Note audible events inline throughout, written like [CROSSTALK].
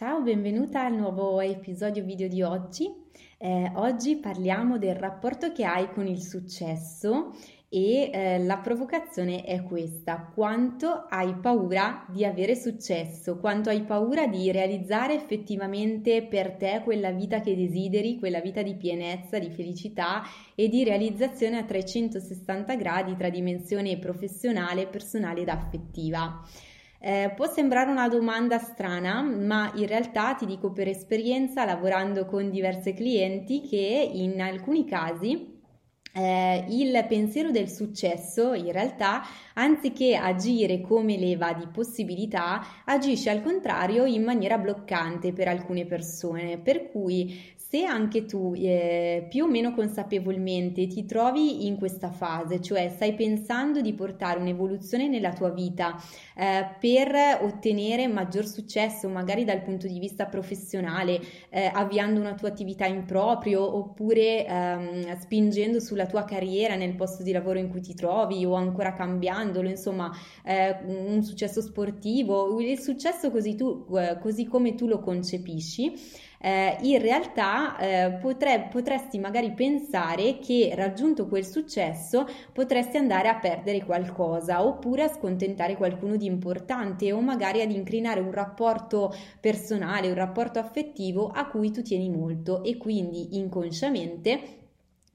Ciao, benvenuta al nuovo episodio video di oggi. Eh, oggi parliamo del rapporto che hai con il successo e eh, la provocazione è questa, quanto hai paura di avere successo, quanto hai paura di realizzare effettivamente per te quella vita che desideri, quella vita di pienezza, di felicità e di realizzazione a 360 gradi tra dimensione professionale, personale ed affettiva. Eh, può sembrare una domanda strana, ma in realtà ti dico per esperienza, lavorando con diverse clienti, che in alcuni casi eh, il pensiero del successo in realtà anziché agire come leva di possibilità agisce al contrario in maniera bloccante per alcune persone. Per cui se anche tu eh, più o meno consapevolmente ti trovi in questa fase, cioè stai pensando di portare un'evoluzione nella tua vita eh, per ottenere maggior successo, magari dal punto di vista professionale, eh, avviando una tua attività in proprio oppure ehm, spingendo sulla tua carriera nel posto di lavoro in cui ti trovi o ancora cambiandolo, insomma, eh, un successo sportivo, il successo così, tu, eh, così come tu lo concepisci eh, in realtà eh, potre, potresti magari pensare che raggiunto quel successo potresti andare a perdere qualcosa oppure a scontentare qualcuno di importante o magari ad incrinare un rapporto personale, un rapporto affettivo a cui tu tieni molto e quindi inconsciamente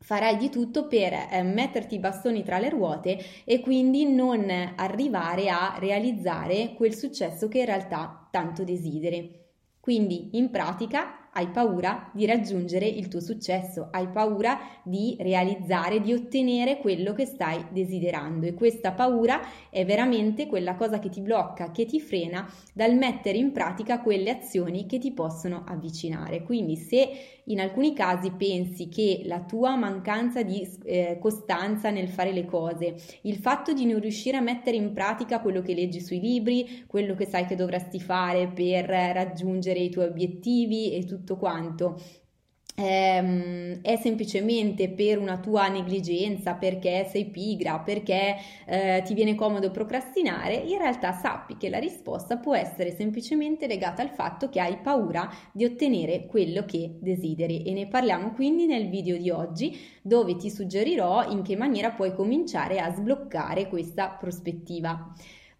farai di tutto per eh, metterti i bastoni tra le ruote e quindi non arrivare a realizzare quel successo che in realtà tanto desideri. Quindi in pratica hai paura di raggiungere il tuo successo, hai paura di realizzare, di ottenere quello che stai desiderando e questa paura è veramente quella cosa che ti blocca, che ti frena dal mettere in pratica quelle azioni che ti possono avvicinare. Quindi se in alcuni casi pensi che la tua mancanza di eh, costanza nel fare le cose, il fatto di non riuscire a mettere in pratica quello che leggi sui libri, quello che sai che dovresti fare per raggiungere i tuoi obiettivi e tutto quanto, è semplicemente per una tua negligenza, perché sei pigra, perché eh, ti viene comodo procrastinare, in realtà sappi che la risposta può essere semplicemente legata al fatto che hai paura di ottenere quello che desideri e ne parliamo quindi nel video di oggi dove ti suggerirò in che maniera puoi cominciare a sbloccare questa prospettiva.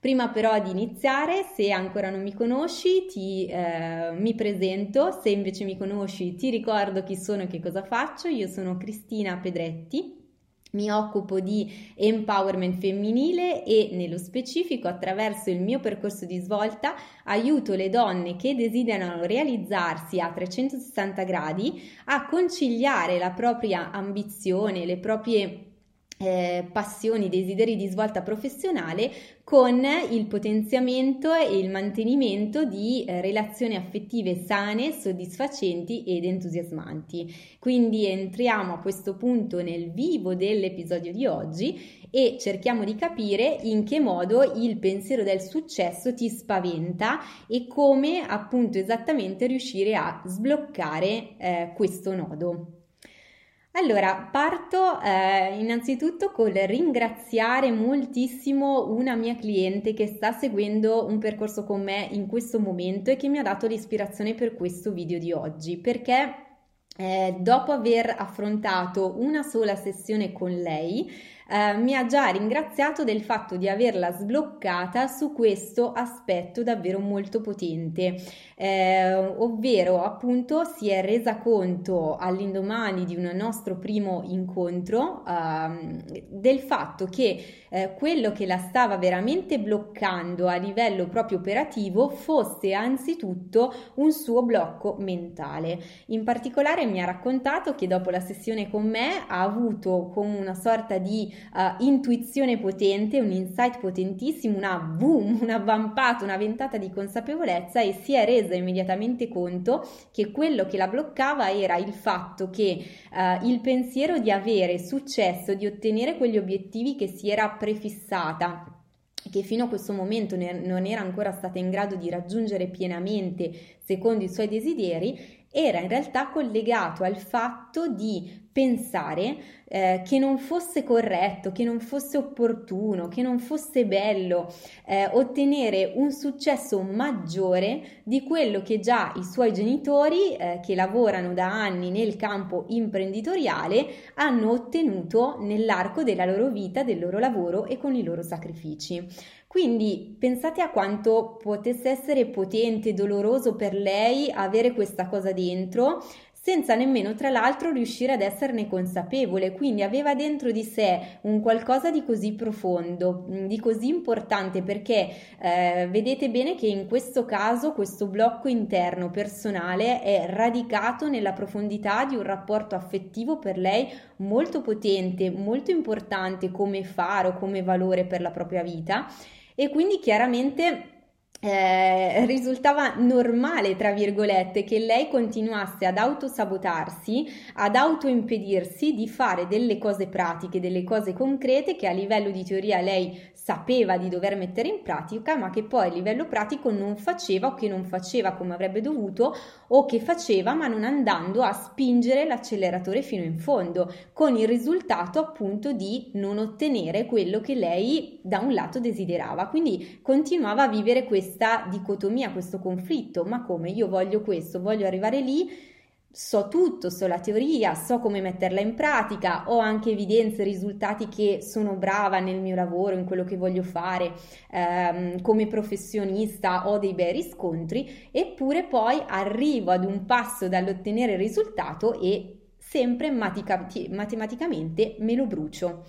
Prima però di iniziare, se ancora non mi conosci, ti, eh, mi presento, se invece mi conosci ti ricordo chi sono e che cosa faccio. Io sono Cristina Pedretti, mi occupo di empowerment femminile e nello specifico attraverso il mio percorso di svolta aiuto le donne che desiderano realizzarsi a 360 gradi a conciliare la propria ambizione, le proprie eh, passioni, desideri di svolta professionale con il potenziamento e il mantenimento di eh, relazioni affettive sane, soddisfacenti ed entusiasmanti. Quindi entriamo a questo punto nel vivo dell'episodio di oggi e cerchiamo di capire in che modo il pensiero del successo ti spaventa e come appunto esattamente riuscire a sbloccare eh, questo nodo. Allora, parto eh, innanzitutto col ringraziare moltissimo una mia cliente che sta seguendo un percorso con me in questo momento e che mi ha dato l'ispirazione per questo video di oggi, perché eh, dopo aver affrontato una sola sessione con lei, eh, mi ha già ringraziato del fatto di averla sbloccata su questo aspetto davvero molto potente, eh, ovvero appunto si è resa conto all'indomani di un nostro primo incontro eh, del fatto che eh, quello che la stava veramente bloccando a livello proprio operativo fosse anzitutto un suo blocco mentale. In particolare mi ha raccontato che dopo la sessione con me ha avuto come una sorta di uh, intuizione potente, un insight potentissimo, una boom, [LAUGHS] una vampata, una ventata di consapevolezza e si è resa immediatamente conto che quello che la bloccava era il fatto che uh, il pensiero di avere successo, di ottenere quegli obiettivi che si era prefissata che fino a questo momento non era ancora stata in grado di raggiungere pienamente secondo i suoi desideri, era in realtà collegato al fatto di pensare eh, che non fosse corretto, che non fosse opportuno, che non fosse bello eh, ottenere un successo maggiore di quello che già i suoi genitori, eh, che lavorano da anni nel campo imprenditoriale, hanno ottenuto nell'arco della loro vita, del loro lavoro e con i loro sacrifici. Quindi pensate a quanto potesse essere potente e doloroso per lei avere questa cosa dentro senza nemmeno tra l'altro riuscire ad esserne consapevole, quindi aveva dentro di sé un qualcosa di così profondo, mm, di così importante perché eh, vedete bene che in questo caso questo blocco interno personale è radicato nella profondità di un rapporto affettivo per lei molto potente, molto importante come faro, come valore per la propria vita e quindi chiaramente eh, risultava normale, tra virgolette, che lei continuasse ad autosabotarsi, ad autoimpedirsi di fare delle cose pratiche, delle cose concrete che a livello di teoria lei sapeva di dover mettere in pratica, ma che poi a livello pratico non faceva o che non faceva come avrebbe dovuto o che faceva ma non andando a spingere l'acceleratore fino in fondo, con il risultato appunto di non ottenere quello che lei da un lato desiderava. Quindi continuava a vivere questa dicotomia, questo conflitto, ma come io voglio questo, voglio arrivare lì, so tutto, so la teoria, so come metterla in pratica, ho anche evidenze, risultati che sono brava nel mio lavoro, in quello che voglio fare, ehm, come professionista ho dei bei riscontri, eppure poi arrivo ad un passo dall'ottenere il risultato e sempre matica- matematicamente me lo brucio.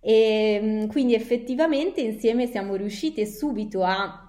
E ehm, quindi effettivamente insieme siamo riusciti subito a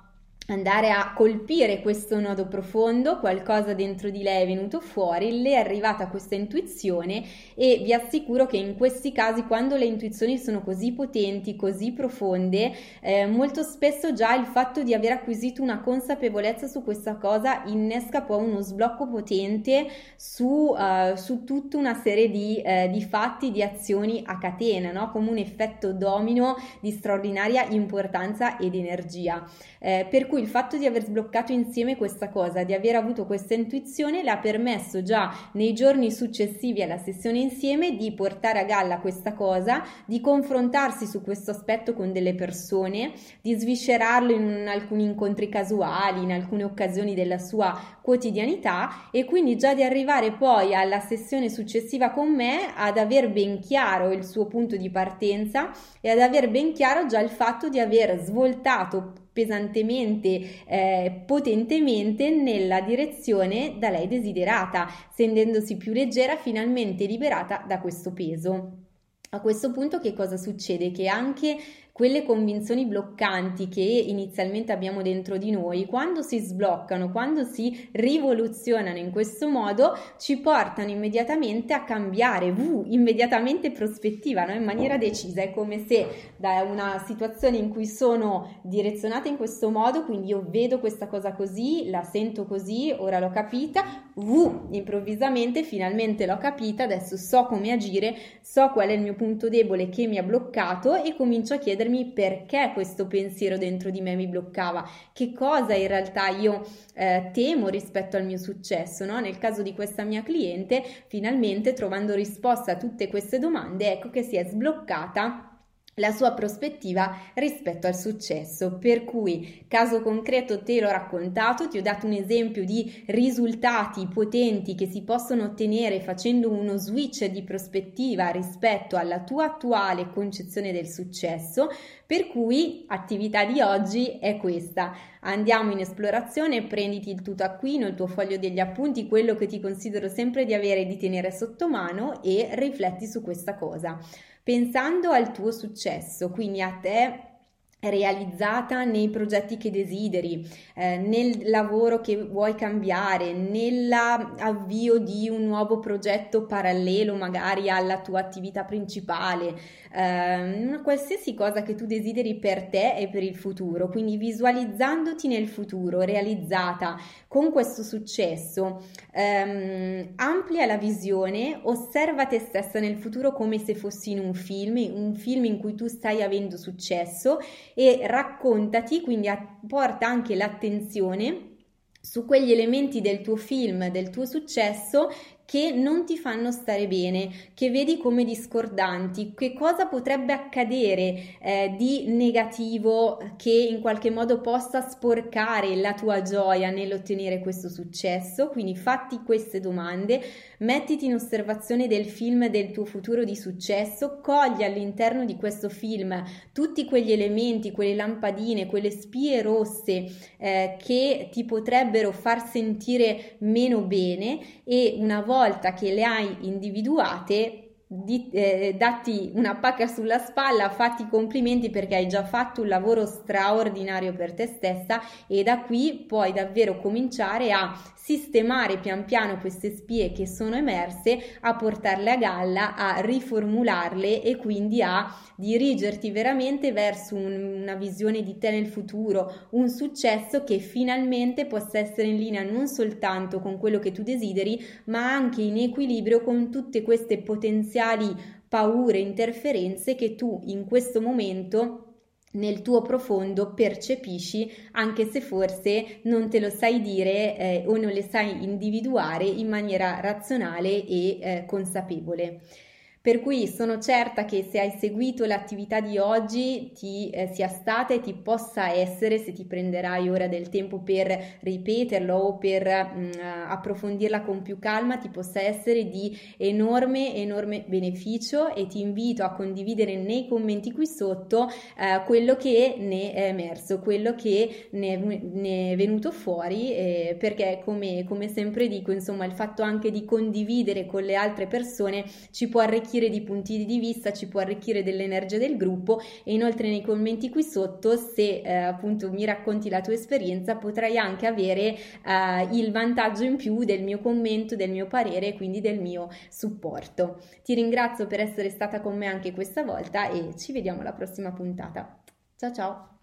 andare a colpire questo nodo profondo, qualcosa dentro di lei è venuto fuori, le è arrivata questa intuizione e vi assicuro che in questi casi quando le intuizioni sono così potenti, così profonde, eh, molto spesso già il fatto di aver acquisito una consapevolezza su questa cosa innesca poi uno sblocco potente su, uh, su tutta una serie di, eh, di, fatti, di azioni a catena, no? come un effetto domino di straordinaria importanza ed energia. Eh, per cui il fatto di aver sbloccato insieme questa cosa, di aver avuto questa intuizione, le ha permesso già nei giorni successivi alla sessione insieme di portare a galla questa cosa, di confrontarsi su questo aspetto con delle persone, di sviscerarlo in alcuni incontri casuali, in alcune occasioni della sua quotidianità e quindi già di arrivare poi alla sessione successiva con me ad aver ben chiaro il suo punto di partenza e ad aver ben chiaro già il fatto di aver svoltato pesantemente, eh, potentemente nella direzione da lei desiderata, sentendosi più leggera, finalmente liberata da questo peso. A questo punto che cosa succede? Che anche quelle convinzioni bloccanti che inizialmente abbiamo dentro di noi, quando si sbloccano, quando si rivoluzionano in questo modo, ci portano immediatamente a cambiare, uh, immediatamente prospettiva, no? in maniera decisa. È come se da una situazione in cui sono direzionata in questo modo, quindi io vedo questa cosa così, la sento così, ora l'ho capita, uh, improvvisamente finalmente l'ho capita, adesso so come agire, so qual è il mio punto debole che mi ha bloccato e comincio a chiedermi chiedermi perché questo pensiero dentro di me mi bloccava, che cosa in realtà io eh, temo rispetto al mio successo. No? Nel caso di questa mia cliente, finalmente trovando risposta a tutte queste domande, ecco che si è sbloccata la sua prospettiva rispetto al successo. Per cui, caso concreto, te l'ho raccontato, ti ho dato un esempio di risultati potenti che si possono ottenere facendo uno switch di prospettiva rispetto alla tua attuale concezione del successo. Per cui, attività di oggi è questa. Andiamo in esplorazione, prenditi il tuo taccuino, il tuo foglio degli appunti, quello che ti considero sempre di avere e di tenere sotto mano e rifletti su questa cosa pensando al tuo successo, quindi a te realizzata nei progetti che desideri, eh, nel lavoro che vuoi cambiare, nell'avvio di un nuovo progetto parallelo magari alla tua attività principale, eh, qualsiasi cosa che tu desideri per te e per il futuro, quindi visualizzandoti nel futuro, realizzata con questo successo, ehm, amplia la visione, osserva te stessa nel futuro come se fossi in un film, un film in cui tu stai avendo successo e raccontati, quindi porta anche l'attenzione su quegli elementi del tuo film, del tuo successo che non ti fanno stare bene, che vedi come discordanti, che cosa potrebbe accadere eh, di negativo che in qualche modo possa sporcare la tua gioia nell'ottenere questo successo. Quindi fatti queste domande, mettiti in osservazione del film del tuo futuro di successo, cogli all'interno di questo film tutti quegli elementi, quelle lampadine, quelle spie rosse eh, che ti potrebbero far sentire meno bene e una volta che le hai individuate di, eh, datti una pacca sulla spalla, fatti i complimenti perché hai già fatto un lavoro straordinario per te stessa e da qui puoi davvero cominciare a sistemare pian piano queste spie che sono emerse, a portarle a galla, a riformularle e quindi a dirigerti veramente verso un, una visione di te nel futuro, un successo che finalmente possa essere in linea non soltanto con quello che tu desideri, ma anche in equilibrio con tutte queste potenziali paure, interferenze che tu in questo momento nel tuo profondo percepisci anche se forse non te lo sai dire eh, o non le sai individuare in maniera razionale e eh, consapevole. Per cui sono certa che se hai seguito l'attività di oggi ti eh, sia stata e ti possa essere, se ti prenderai ora del tempo per ripeterlo o per mh, mm, approfondirla con più calma, ti possa essere di enorme, enorme beneficio e ti invito a condividere nei commenti qui sotto eh, quello che ne è emerso, quello che ne, ne è venuto fuori, eh, perché come, come sempre dico, insomma, il fatto anche di condividere con le altre persone ci può arricchire arricchire di punti di vista, ci può arricchire dell'energia del gruppo e inoltre nei commenti qui sotto se eh, appunto mi racconti la tua esperienza potrai anche avere eh, il vantaggio in più del mio commento, del mio parere e quindi del mio supporto. Ti ringrazio per essere stata con me anche questa volta e ci vediamo alla prossima puntata. Ciao ciao!